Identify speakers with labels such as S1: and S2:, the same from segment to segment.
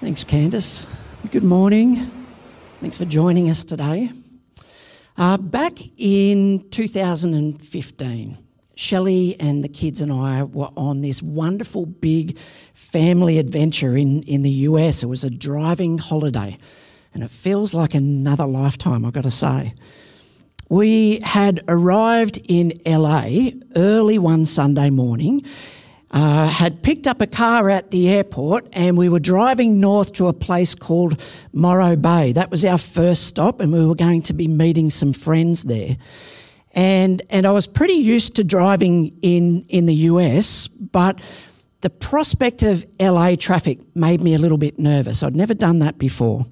S1: Thanks, Candice. Good morning. Thanks for joining us today. Uh, back in 2015, Shelley and the kids and I were on this wonderful big family adventure in, in the US. It was a driving holiday, and it feels like another lifetime, I've got to say. We had arrived in LA early one Sunday morning uh, had picked up a car at the airport and we were driving north to a place called Morro Bay. That was our first stop, and we were going to be meeting some friends there. And, and I was pretty used to driving in, in the US, but the prospect of LA traffic made me a little bit nervous. I'd never done that before.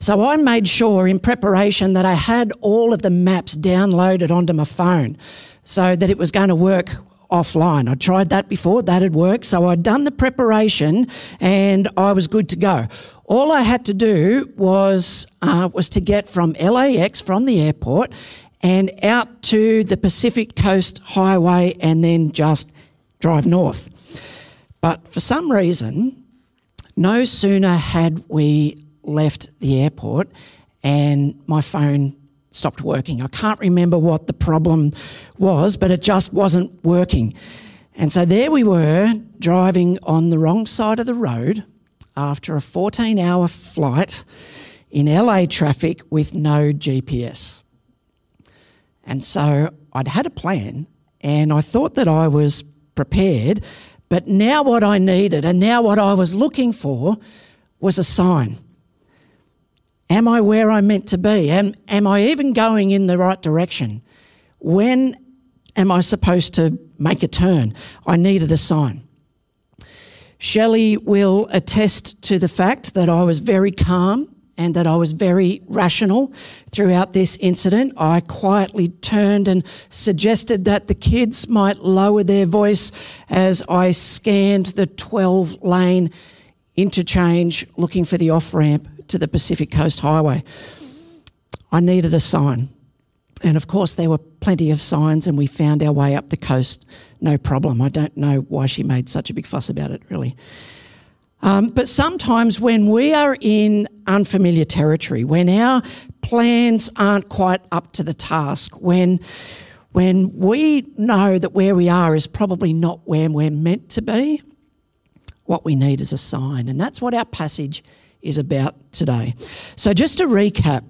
S1: So I made sure in preparation that I had all of the maps downloaded onto my phone so that it was going to work offline. I tried that before, that had worked. So I'd done the preparation and I was good to go. All I had to do was, uh, was to get from LAX, from the airport, and out to the Pacific Coast Highway and then just drive north. But for some reason, no sooner had we left the airport and my phone stopped working. I can't remember what the problem was, but it just wasn't working. And so there we were driving on the wrong side of the road after a 14 hour flight in LA traffic with no GPS. And so I'd had a plan and I thought that I was prepared, but now what I needed and now what I was looking for was a sign. Am I where I'm meant to be? Am, am I even going in the right direction? When am I supposed to make a turn? I needed a sign. Shelley will attest to the fact that I was very calm and that I was very rational throughout this incident. I quietly turned and suggested that the kids might lower their voice as I scanned the 12 lane interchange looking for the off ramp to the Pacific Coast Highway. I needed a sign. And of course, there were plenty of signs, and we found our way up the coast, no problem. I don't know why she made such a big fuss about it, really. Um, but sometimes when we are in unfamiliar territory, when our plans aren't quite up to the task, when when we know that where we are is probably not where we're meant to be, what we need is a sign. And that's what our passage is about today. So, just to recap,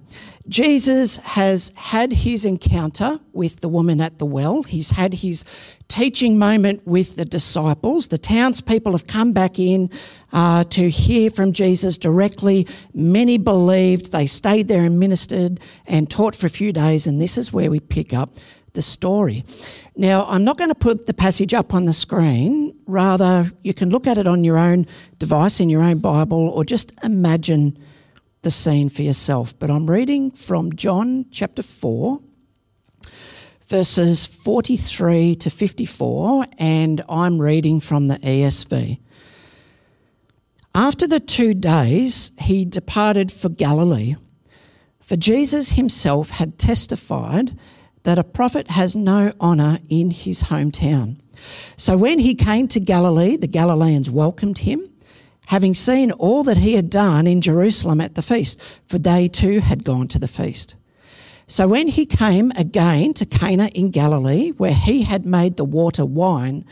S1: Jesus has had his encounter with the woman at the well. He's had his teaching moment with the disciples. The townspeople have come back in uh, to hear from Jesus directly. Many believed. They stayed there and ministered and taught for a few days. And this is where we pick up the story. Now, I'm not going to put the passage up on the screen. Rather, you can look at it on your own device in your own Bible or just imagine the scene for yourself. But I'm reading from John chapter 4, verses 43 to 54, and I'm reading from the ESV. After the two days, he departed for Galilee. For Jesus himself had testified that a prophet has no honour in his hometown. So when he came to Galilee, the Galileans welcomed him, having seen all that he had done in Jerusalem at the feast, for they too had gone to the feast. So when he came again to Cana in Galilee, where he had made the water wine,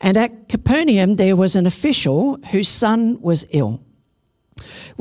S1: and at Capernaum there was an official whose son was ill.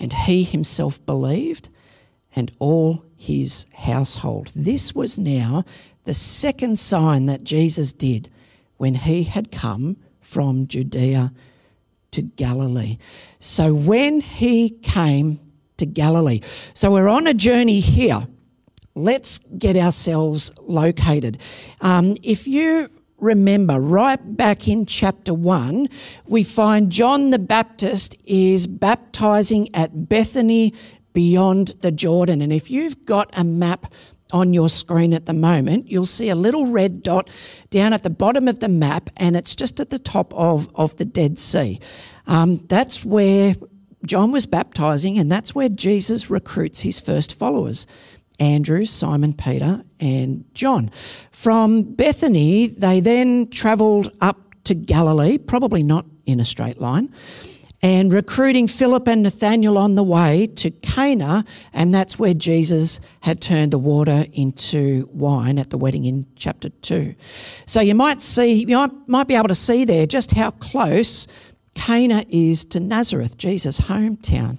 S1: And he himself believed, and all his household. This was now the second sign that Jesus did when he had come from Judea to Galilee. So when he came to Galilee, so we're on a journey here. Let's get ourselves located. Um, if you remember, right back in chapter 1, we find John the Baptist is baptizing at Bethany beyond the Jordan. And if you've got a map on your screen at the moment, you'll see a little red dot down at the bottom of the map, and it's just at the top of, of the Dead Sea. Um, that's where John was baptizing, and that's where Jesus recruits his first followers. Andrew, Simon Peter, and John. From Bethany, they then travelled up to Galilee, probably not in a straight line, and recruiting Philip and Nathanael on the way to Cana, and that's where Jesus had turned the water into wine at the wedding in chapter 2. So you might see, you might be able to see there just how close Cana is to Nazareth, Jesus' hometown.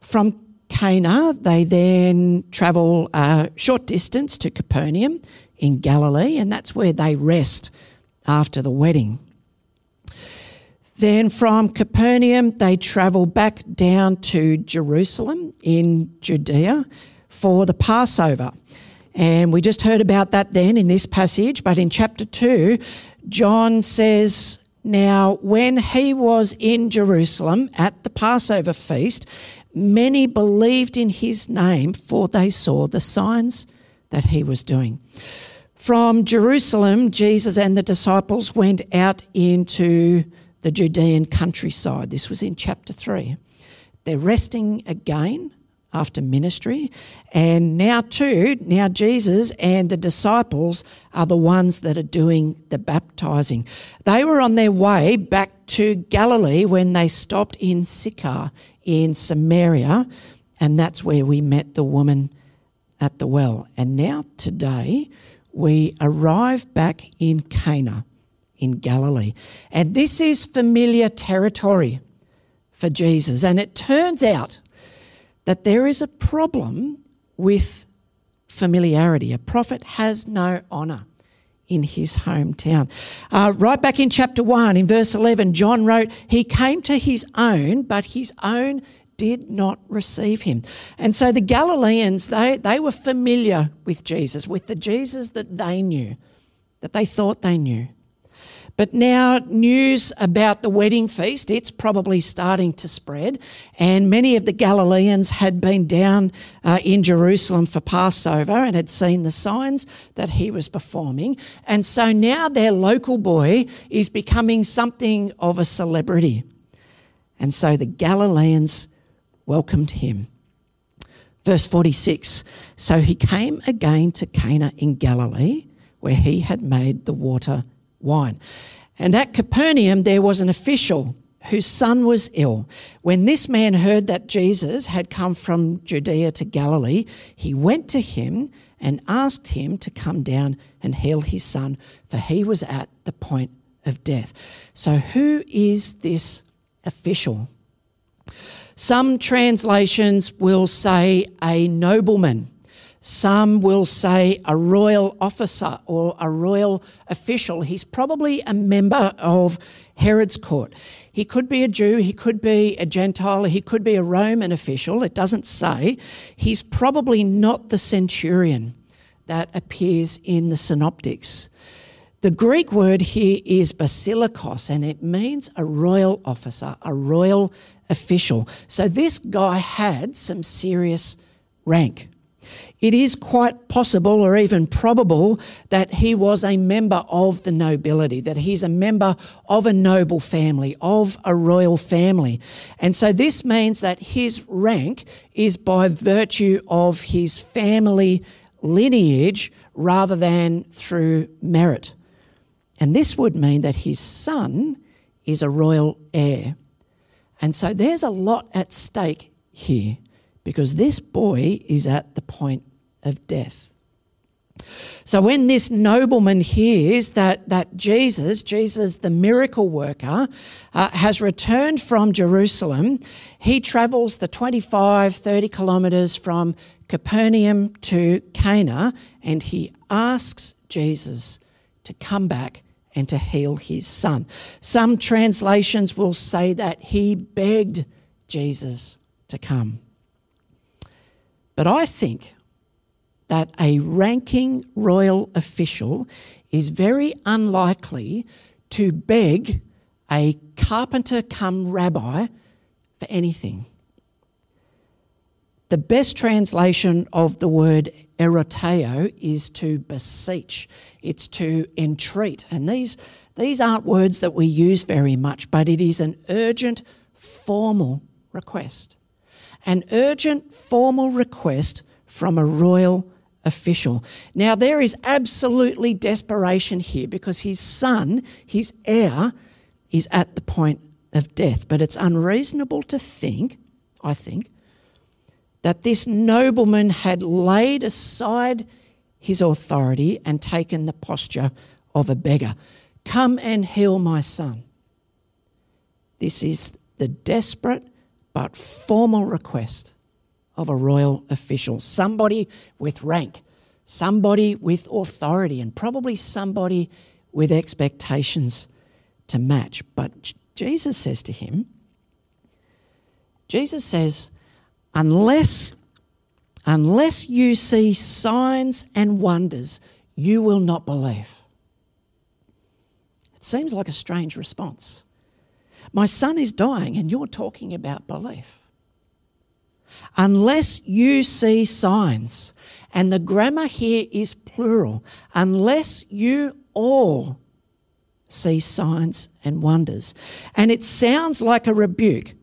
S1: From Cana, they then travel a short distance to Capernaum in Galilee, and that's where they rest after the wedding. Then from Capernaum, they travel back down to Jerusalem in Judea for the Passover. And we just heard about that then in this passage, but in chapter 2, John says, Now, when he was in Jerusalem at the Passover feast, Many believed in his name, for they saw the signs that he was doing. From Jerusalem, Jesus and the disciples went out into the Judean countryside. This was in chapter 3. They're resting again after ministry. And now, too, now Jesus and the disciples are the ones that are doing the baptizing. They were on their way back to Galilee when they stopped in Sychar in Samaria, and that's where we met the woman at the well. And now, today, we arrive back in Cana in Galilee. And this is familiar territory for Jesus. And it turns out that there is a problem with familiarity. A prophet has no honour in his hometown. Uh, right back in chapter 1, in verse 11, John wrote, He came to his own, but his own did not receive him. And so the Galileans, they, they were familiar with Jesus, with the Jesus that they knew, that they thought they knew. But now, news about the wedding feast, it's probably starting to spread. And many of the Galileans had been down uh, in Jerusalem for Passover and had seen the signs that he was performing. And so now their local boy is becoming something of a celebrity. And so the Galileans welcomed him. Verse 46 So he came again to Cana in Galilee, where he had made the water wine. And at Capernaum, there was an official whose son was ill. When this man heard that Jesus had come from Judea to Galilee, he went to him and asked him to come down and heal his son, for he was at the point of death. So, who is this official? Some translations will say a nobleman. Some will say a royal officer or a royal official. He's probably a member of Herod's court. He could be a Jew, he could be a Gentile, he could be a Roman official. It doesn't say. He's probably not the centurion that appears in the synoptics. The Greek word here is basilikos, and it means a royal officer, a royal official. So this guy had some serious rank. It is quite possible or even probable that he was a member of the nobility, that he's a member of a noble family, of a royal family. And so this means that his rank is by virtue of his family lineage rather than through merit. And this would mean that his son is a royal heir. And so there's a lot at stake here because this boy is at the point of death. So when this nobleman hears that, that Jesus, Jesus the miracle worker, uh, has returned from Jerusalem, he travels the 25, 30 kilometres from Capernaum to Cana and he asks Jesus to come back and to heal his son. Some translations will say that he begged Jesus to come. But I think that a ranking royal official is very unlikely to beg a carpenter come rabbi for anything. The best translation of the word eroteo is to beseech, it's to entreat. And these, these aren't words that we use very much, but it is an urgent, formal request. An urgent, formal request from a royal official. Now, there is absolutely desperation here because his son, his heir, is at the point of death. But it's unreasonable to think, I think, that this nobleman had laid aside his authority and taken the posture of a beggar. Come and heal my son. This is the desperate but formal request of a royal official, somebody with rank, somebody with authority, and probably somebody with expectations to match. But Jesus says to him, Jesus says, unless, unless you see signs and wonders, you will not believe. It seems like a strange response. My son is dying, and you're talking about belief unless you see signs, and the grammar here is plural, unless you all see signs and wonders. And it sounds like a rebuke.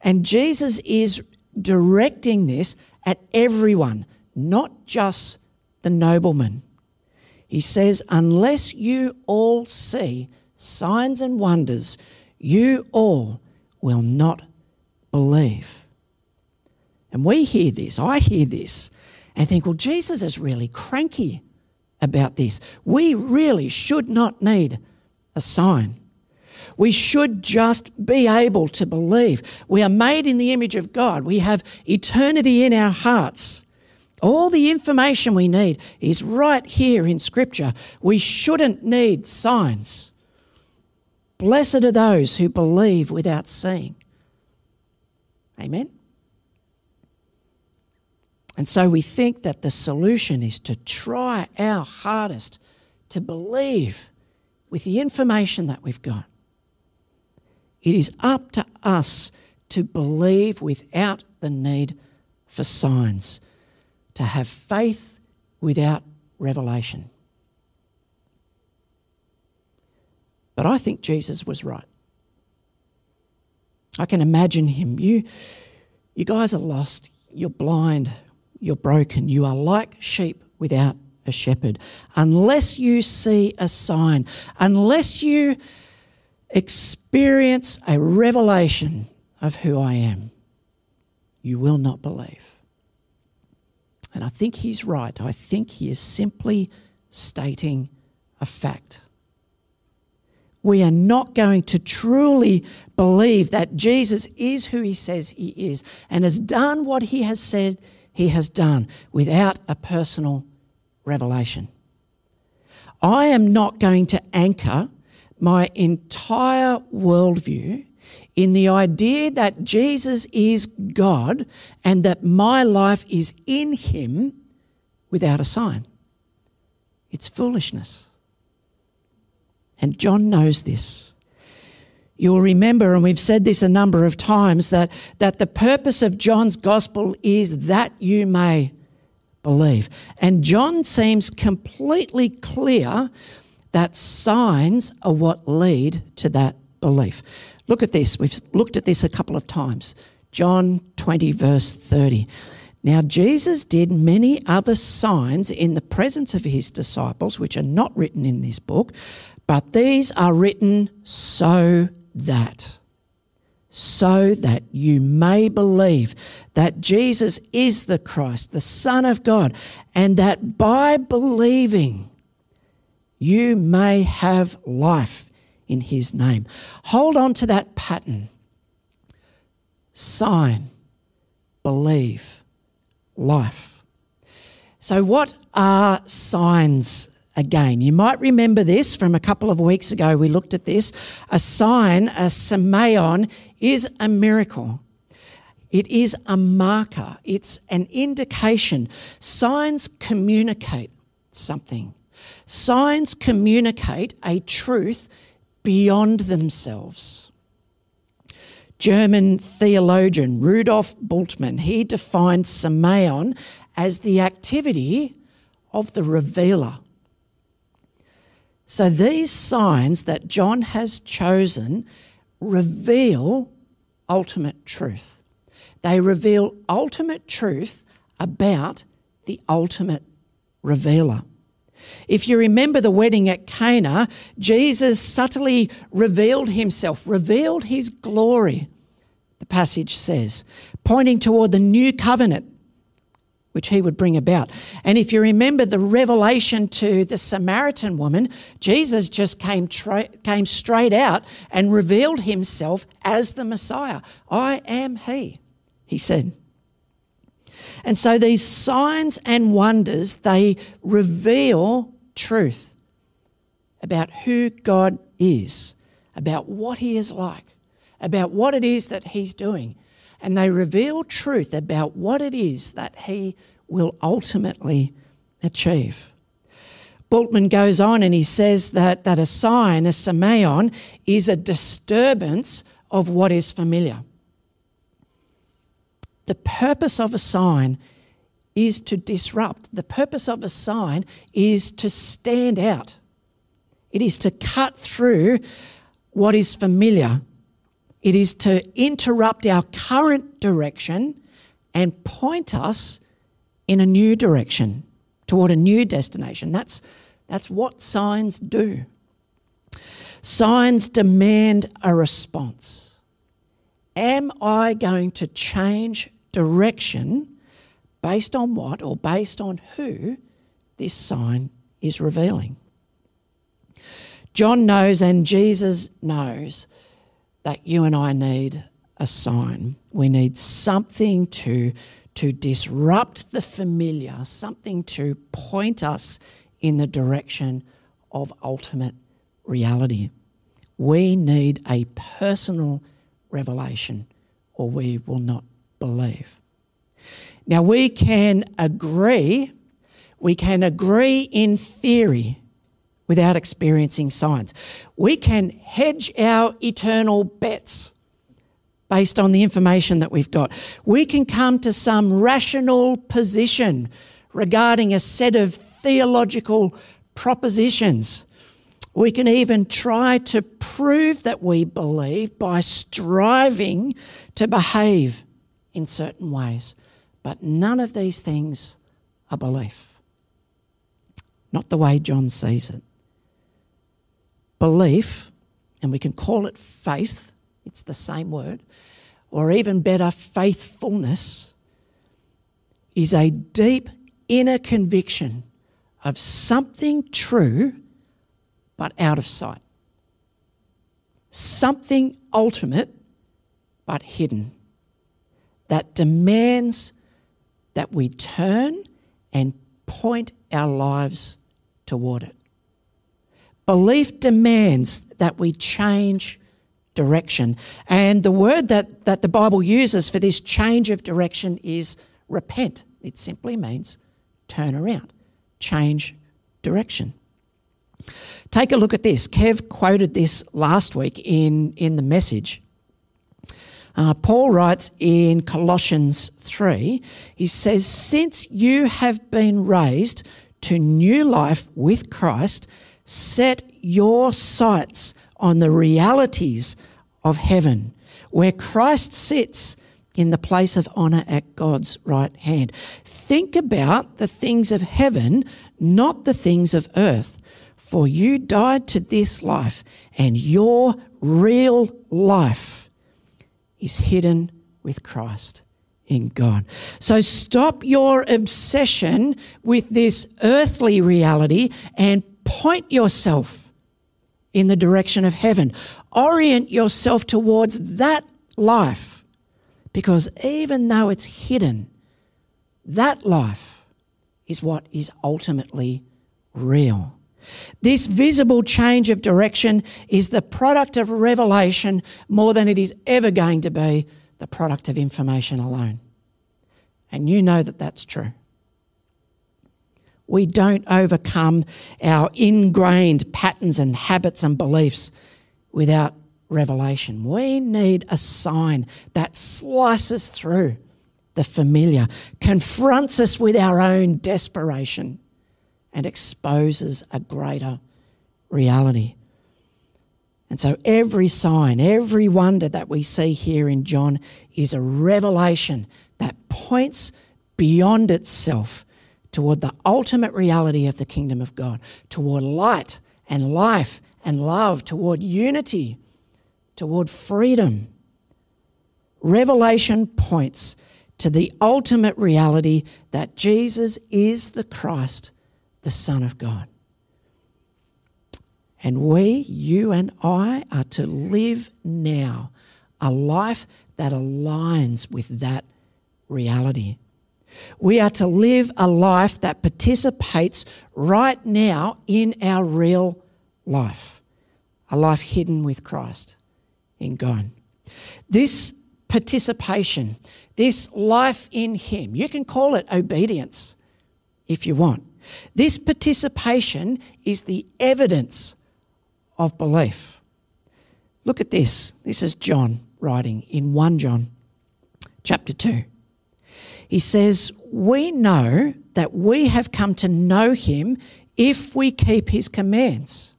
S1: And Jesus is directing this at everyone, not just the nobleman. He says, Unless you all see signs and wonders, you all will not believe. And we hear this, I hear this, and think, well, Jesus is really cranky about this. We really should not need a sign. We should just be able to believe. We are made in the image of God. We have eternity in our hearts. All the information we need is right here in Scripture. We shouldn't need signs. Blessed are those who believe without seeing. Amen. And so we think that the solution is to try our hardest to believe with the information that we've got. It is up to us to believe without the need for signs, to have faith without revelation. But I think Jesus was right. I can imagine him. You, you guys are lost. You're blind you're broken. You are like sheep without a shepherd. Unless you see a sign, unless you experience a revelation of who I am, you will not believe. And I think he's right. I think he is simply stating a fact. We are not going to truly believe that Jesus is who he says he is and has done what he has said he has done without a personal revelation. I am not going to anchor my entire worldview in the idea that Jesus is God and that my life is in Him without a sign. It's foolishness. And John knows this. You'll remember, and we've said this a number of times, that, that the purpose of John's gospel is that you may believe. And John seems completely clear that signs are what lead to that belief. Look at this. We've looked at this a couple of times. John 20, verse 30. Now, Jesus did many other signs in the presence of his disciples, which are not written in this book, but these are written so that. so that you may believe that Jesus is the Christ, the Son of God, and that by believing you may have life in his name. Hold on to that pattern. Sign, believe, life. So, what are signs again. You might remember this from a couple of weeks ago. We looked at this. A sign, a semeion, is a miracle. It is a marker. It's an indication. Signs communicate something. Signs communicate a truth beyond themselves. German theologian Rudolf Bultmann, he defined semeion as the activity of the revealer. So these signs that John has chosen reveal ultimate truth. They reveal ultimate truth about the ultimate revealer. If you remember the wedding at Cana, Jesus subtly revealed himself, revealed his glory, the passage says, pointing toward the new covenant which he would bring about. And if you remember the revelation to the Samaritan woman, Jesus just came, tra- came straight out and revealed himself as the Messiah. I am he, he said. And so these signs and wonders, they reveal truth about who God is, about what he is like, about what it is that he's doing and they reveal truth about what it is that he will ultimately achieve. Bultmann goes on and he says that, that a sign, a semeion, is a disturbance of what is familiar. The purpose of a sign is to disrupt. The purpose of a sign is to stand out. It is to cut through what is familiar it is to interrupt our current direction and point us in a new direction toward a new destination. That's, that's what signs do. Signs demand a response. Am I going to change direction based on what or based on who this sign is revealing? John knows and Jesus knows that you and I need a sign. We need something to, to disrupt the familiar, something to point us in the direction of ultimate reality. We need a personal revelation or we will not believe. Now, we can agree, we can agree in theory without experiencing signs. We can hedge our eternal bets based on the information that we've got. We can come to some rational position regarding a set of theological propositions. We can even try to prove that we believe by striving to behave in certain ways. But none of these things are belief. Not the way John sees it belief, and we can call it faith, it's the same word, or even better, faithfulness, is a deep inner conviction of something true but out of sight. Something ultimate but hidden that demands that we turn and point our lives toward it. Belief demands that we change direction. And the word that, that the Bible uses for this change of direction is repent. It simply means turn around, change direction. Take a look at this. Kev quoted this last week in, in the message. Uh, Paul writes in Colossians 3, he says, Since you have been raised to new life with Christ, Set your sights on the realities of heaven, where Christ sits in the place of honour at God's right hand. Think about the things of heaven, not the things of earth. For you died to this life, and your real life is hidden with Christ in God. So stop your obsession with this earthly reality and point yourself in the direction of heaven. Orient yourself towards that life because even though it's hidden, that life is what is ultimately real. This visible change of direction is the product of revelation more than it is ever going to be the product of information alone. And you know that that's true. We don't overcome our ingrained patterns and habits and beliefs without revelation. We need a sign that slices through the familiar, confronts us with our own desperation, and exposes a greater reality. And so every sign, every wonder that we see here in John is a revelation that points beyond itself toward the ultimate reality of the kingdom of God, toward light and life and love, toward unity, toward freedom. Revelation points to the ultimate reality that Jesus is the Christ, the Son of God. And we, you and I, are to live now a life that aligns with that reality. We are to live a life that participates right now in our real life, a life hidden with Christ in God. This participation, this life in Him, you can call it obedience if you want. This participation is the evidence of belief. Look at this. This is John writing in 1 John chapter 2. He says, We know that we have come to know him if we keep his commands.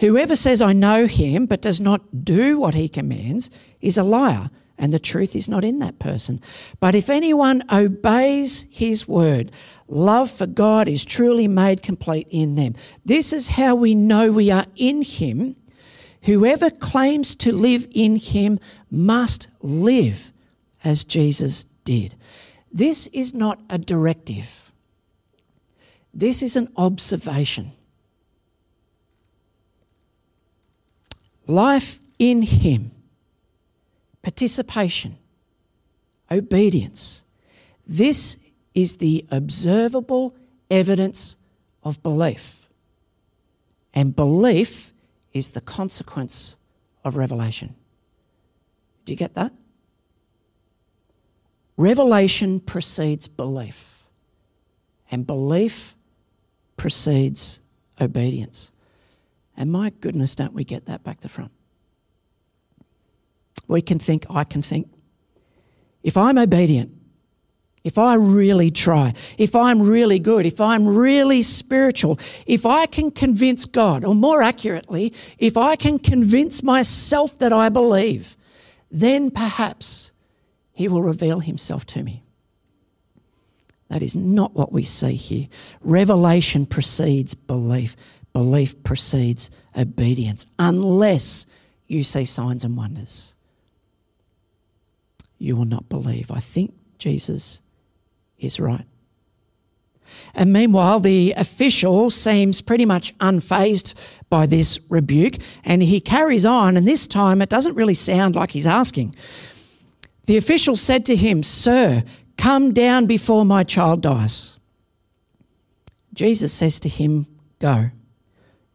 S1: Whoever says, I know him, but does not do what he commands, is a liar, and the truth is not in that person. But if anyone obeys his word, love for God is truly made complete in them. This is how we know we are in him. Whoever claims to live in him must live as Jesus did. This is not a directive, this is an observation. Life in Him, participation, obedience. This is the observable evidence of belief. And belief is the consequence of revelation. Do you get that? Revelation precedes belief, and belief precedes obedience. And my goodness, don't we get that back the front? We can think, I can think. If I'm obedient, if I really try, if I'm really good, if I'm really spiritual, if I can convince God, or more accurately, if I can convince myself that I believe, then perhaps he will reveal himself to me. That is not what we see here. Revelation precedes belief, belief precedes obedience, unless you see signs and wonders. You will not believe. I think Jesus is right. And meanwhile, the official seems pretty much unfazed by this rebuke, and he carries on, and this time it doesn't really sound like he's asking. The official said to him, Sir, come down before my child dies. Jesus says to him, Go,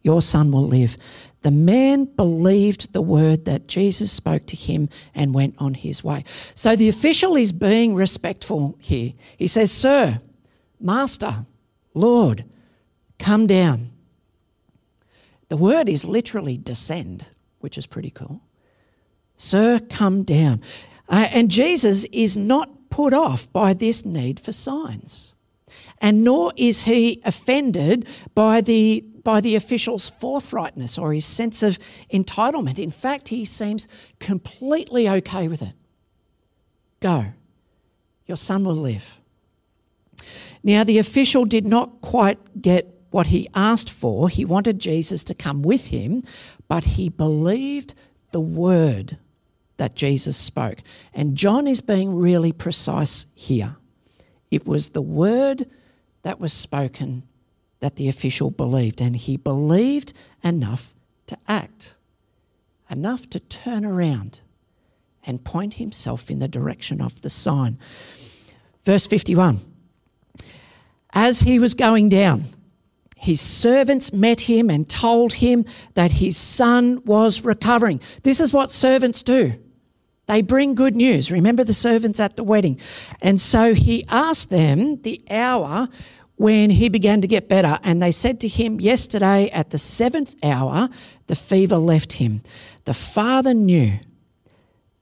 S1: your son will live. The man believed the word that Jesus spoke to him and went on his way. So the official is being respectful here. He says, Sir, Master, Lord, come down. The word is literally descend, which is pretty cool. Sir, come down. Uh, and Jesus is not put off by this need for signs. And nor is he offended by the, by the official's forthrightness or his sense of entitlement. In fact, he seems completely okay with it. Go, your son will live. Now, the official did not quite get what he asked for. He wanted Jesus to come with him, but he believed the word that Jesus spoke. And John is being really precise here. It was the word that was spoken that the official believed, and he believed enough to act, enough to turn around and point himself in the direction of the sign. Verse 51 As he was going down, his servants met him and told him that his son was recovering. This is what servants do. They bring good news. Remember the servants at the wedding. And so he asked them the hour when he began to get better. And they said to him, Yesterday at the seventh hour, the fever left him. The father knew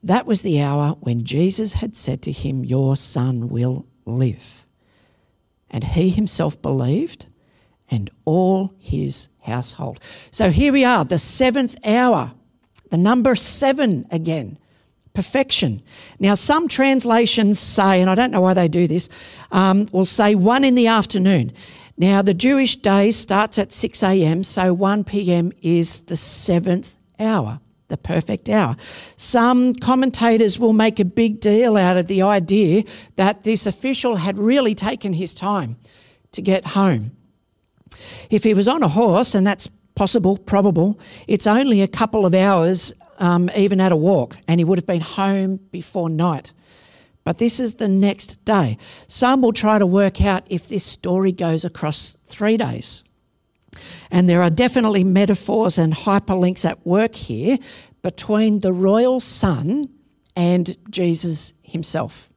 S1: that was the hour when Jesus had said to him, Your son will live. And he himself believed and all his household. So here we are, the seventh hour, the number seven again, perfection. Now, some translations say, and I don't know why they do this, um, will say one in the afternoon. Now, the Jewish day starts at 6 a.m., so 1 p.m. is the seventh hour, the perfect hour. Some commentators will make a big deal out of the idea that this official had really taken his time to get home. If he was on a horse, and that's possible, probable, it's only a couple of hours, um, even at a walk, and he would have been home before night. But this is the next day. Some will try to work out if this story goes across three days. And there are definitely metaphors and hyperlinks at work here between the royal son and Jesus himself.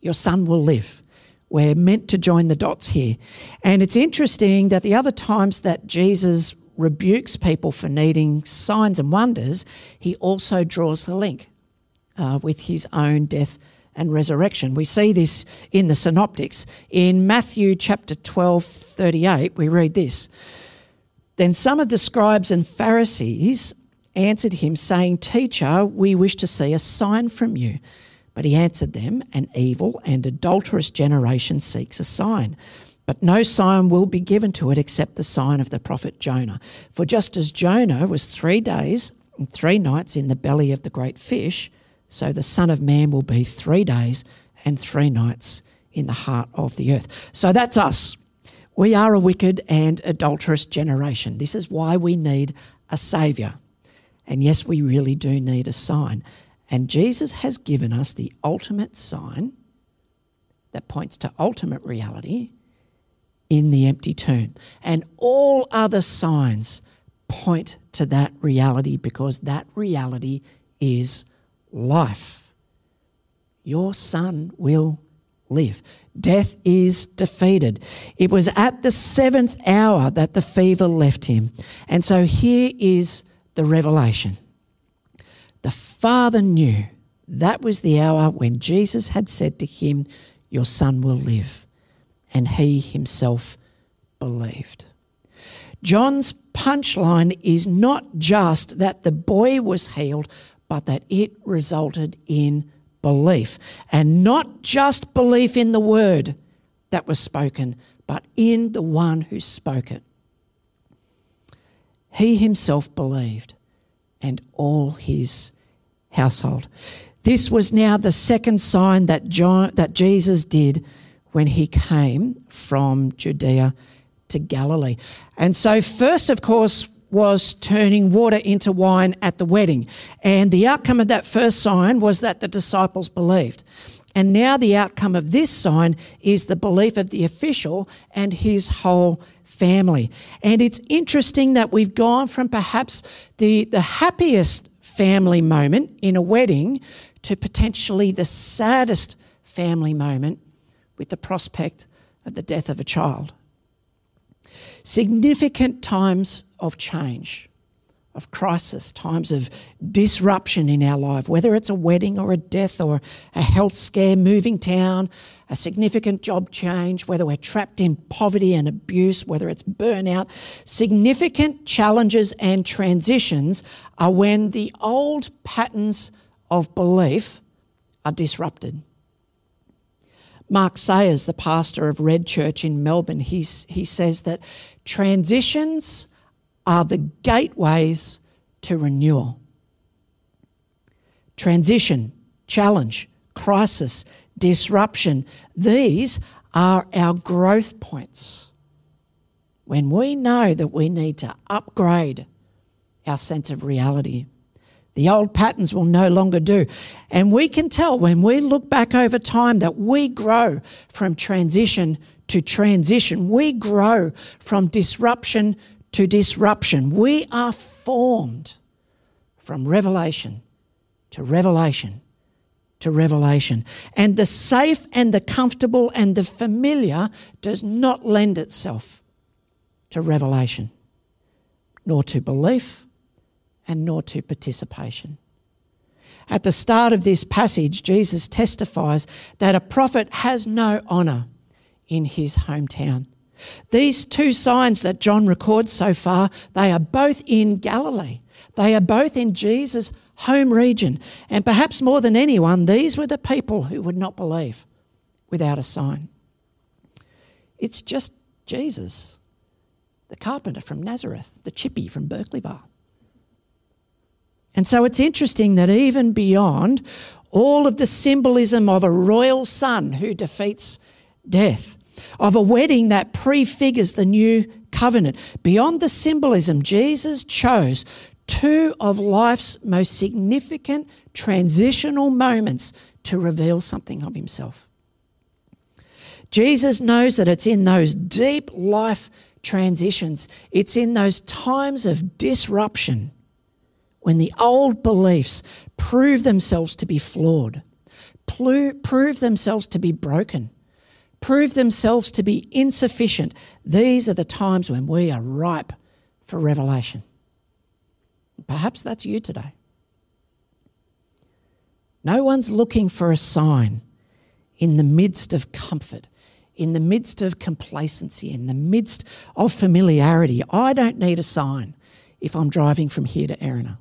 S1: Your son will live. We're meant to join the dots here. And it's interesting that the other times that Jesus rebukes people for needing signs and wonders, he also draws the link uh, with his own death and resurrection. We see this in the synoptics. In Matthew chapter 12, 38, we read this. Then some of the scribes and Pharisees answered him, saying, Teacher, we wish to see a sign from you. But he answered them, An evil and adulterous generation seeks a sign. But no sign will be given to it except the sign of the prophet Jonah. For just as Jonah was three days and three nights in the belly of the great fish, so the Son of Man will be three days and three nights in the heart of the earth. So that's us. We are a wicked and adulterous generation. This is why we need a Saviour. And yes, we really do need a sign. And Jesus has given us the ultimate sign that points to ultimate reality in the empty tomb. And all other signs point to that reality because that reality is life. Your son will live. Death is defeated. It was at the seventh hour that the fever left him. And so here is the revelation. The Father knew that was the hour when Jesus had said to him, Your son will live. And he himself believed. John's punchline is not just that the boy was healed, but that it resulted in belief. And not just belief in the word that was spoken, but in the one who spoke it. He himself believed, and all his household. This was now the second sign that, John, that Jesus did when he came from Judea to Galilee. And so, first, of course, was turning water into wine at the wedding. And the outcome of that first sign was that the disciples believed. And now the outcome of this sign is the belief of the official and his whole family. And it's interesting that we've gone from perhaps the, the happiest family moment in a wedding to potentially the saddest family moment with the prospect of the death of a child. Significant times of change, of crisis, times of disruption in our life, whether it's a wedding or a death or a health scare, moving town, a significant job change, whether we're trapped in poverty and abuse, whether it's burnout. Significant challenges and transitions are when the old patterns of belief are disrupted. Mark Sayers, the pastor of Red Church in Melbourne, he's, he says that transitions are the gateways to renewal. transition, challenge, crisis, disruption. These are our growth points. When we know that we need to upgrade our sense of reality, the old patterns will no longer do. And we can tell when we look back over time that we grow from transition to transition. We grow from disruption to disruption. We are formed from revelation to revelation to revelation. And the safe and the comfortable and the familiar does not lend itself to revelation, nor to belief, and nor to participation. At the start of this passage, Jesus testifies that a prophet has no honour in his hometown. These two signs that John records so far, they are both in Galilee. They are both in Jesus' home region. And perhaps more than anyone, these were the people who would not believe without a sign. It's just Jesus, the carpenter from Nazareth, the chippy from Berkeley Vale. And so it's interesting that even beyond all of the symbolism of a royal son who defeats death, of a wedding that prefigures the new covenant, beyond the symbolism, Jesus chose two of life's most significant transitional moments to reveal something of himself. Jesus knows that it's in those deep life transitions, it's in those times of disruption when the old beliefs prove themselves to be flawed, prove themselves to be broken, prove themselves to be insufficient. These are the times when we are ripe for revelation. Perhaps that's you today. No one's looking for a sign in the midst of comfort, in the midst of complacency, in the midst of familiarity. I don't need a sign if I'm driving from here to Erina.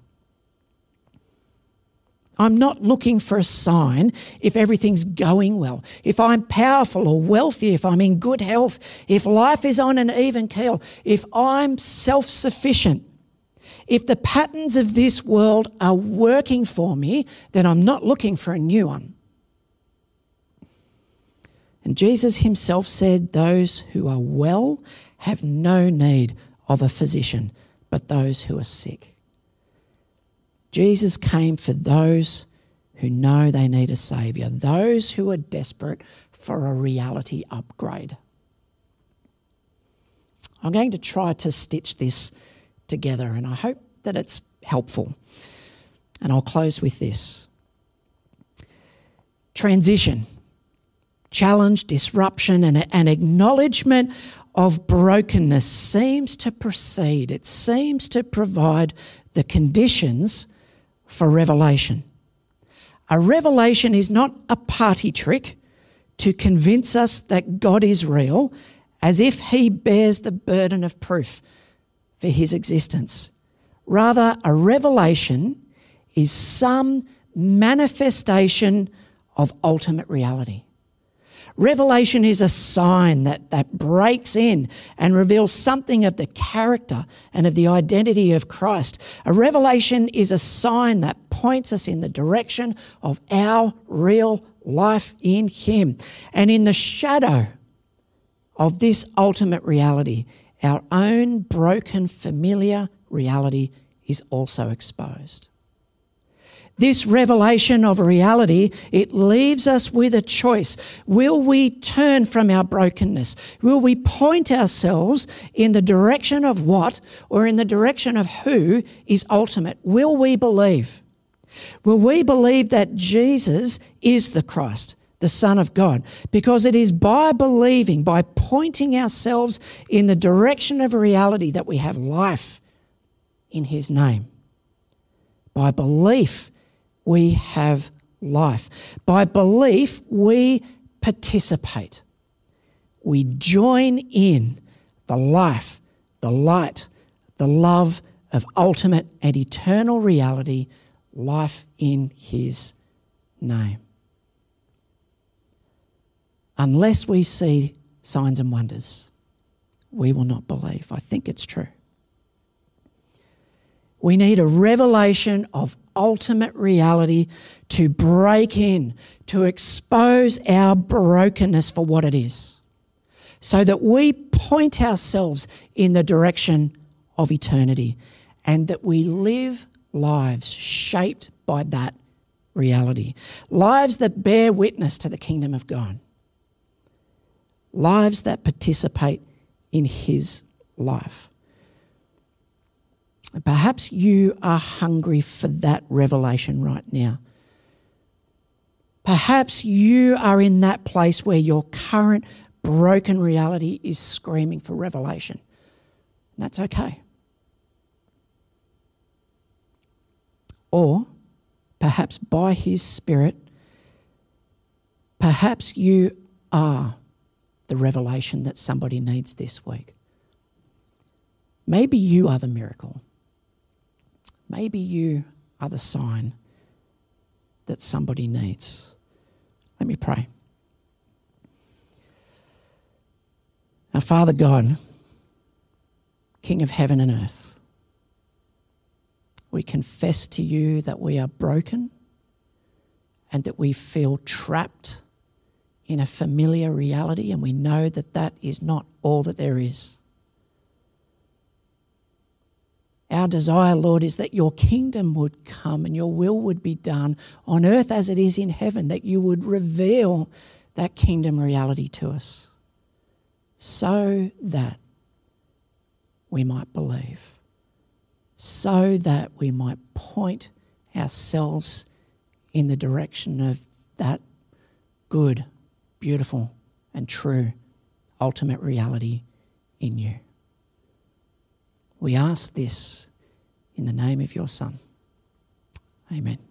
S1: I'm not looking for a sign if everything's going well, if I'm powerful or wealthy, if I'm in good health, if life is on an even keel, if I'm self sufficient. If the patterns of this world are working for me, then I'm not looking for a new one. And Jesus himself said, Those who are well have no need of a physician, but those who are sick. Jesus came for those who know they need a Saviour, those who are desperate for a reality upgrade. I'm going to try to stitch this together, and I hope that it's helpful. And I'll close with this transition, challenge, disruption, and an acknowledgement of brokenness seems to precede, it seems to provide the conditions for revelation. A revelation is not a party trick to convince us that God is real as if he bears the burden of proof for his existence. Rather, a revelation is some manifestation of ultimate reality. Revelation is a sign that, that breaks in and reveals something of the character and of the identity of Christ. A revelation is a sign that points us in the direction of our real life in Him. And in the shadow of this ultimate reality, our own broken, familiar reality is also exposed. This revelation of reality, it leaves us with a choice. Will we turn from our brokenness? Will we point ourselves in the direction of what or in the direction of who is ultimate? Will we believe? Will we believe that Jesus is the Christ? the Son of God, because it is by believing, by pointing ourselves in the direction of reality, that we have life in His name. By belief, we have life. By belief, we participate. We join in the life, the light, the love of ultimate and eternal reality, life in His name unless we see signs and wonders, we will not believe. I think it's true. We need a revelation of ultimate reality to break in, to expose our brokenness for what it is, so that we point ourselves in the direction of eternity and that we live lives shaped by that reality. Lives that bear witness to the kingdom of God. Lives that participate in His life. Perhaps you are hungry for that revelation right now. Perhaps you are in that place where your current broken reality is screaming for revelation. That's okay. Or perhaps by His Spirit, perhaps you are the revelation that somebody needs this week. Maybe you are the miracle. Maybe you are the sign that somebody needs. Let me pray. Our Father God, King of heaven and earth, we confess to you that we are broken and that we feel trapped in a familiar reality, and we know that that is not all that there is. Our desire, Lord, is that your kingdom would come and your will would be done on earth as it is in heaven, that you would reveal that kingdom reality to us so that we might believe, so that we might point ourselves in the direction of that good, beautiful, and true ultimate reality in you. We ask this in the name of your Son. Amen.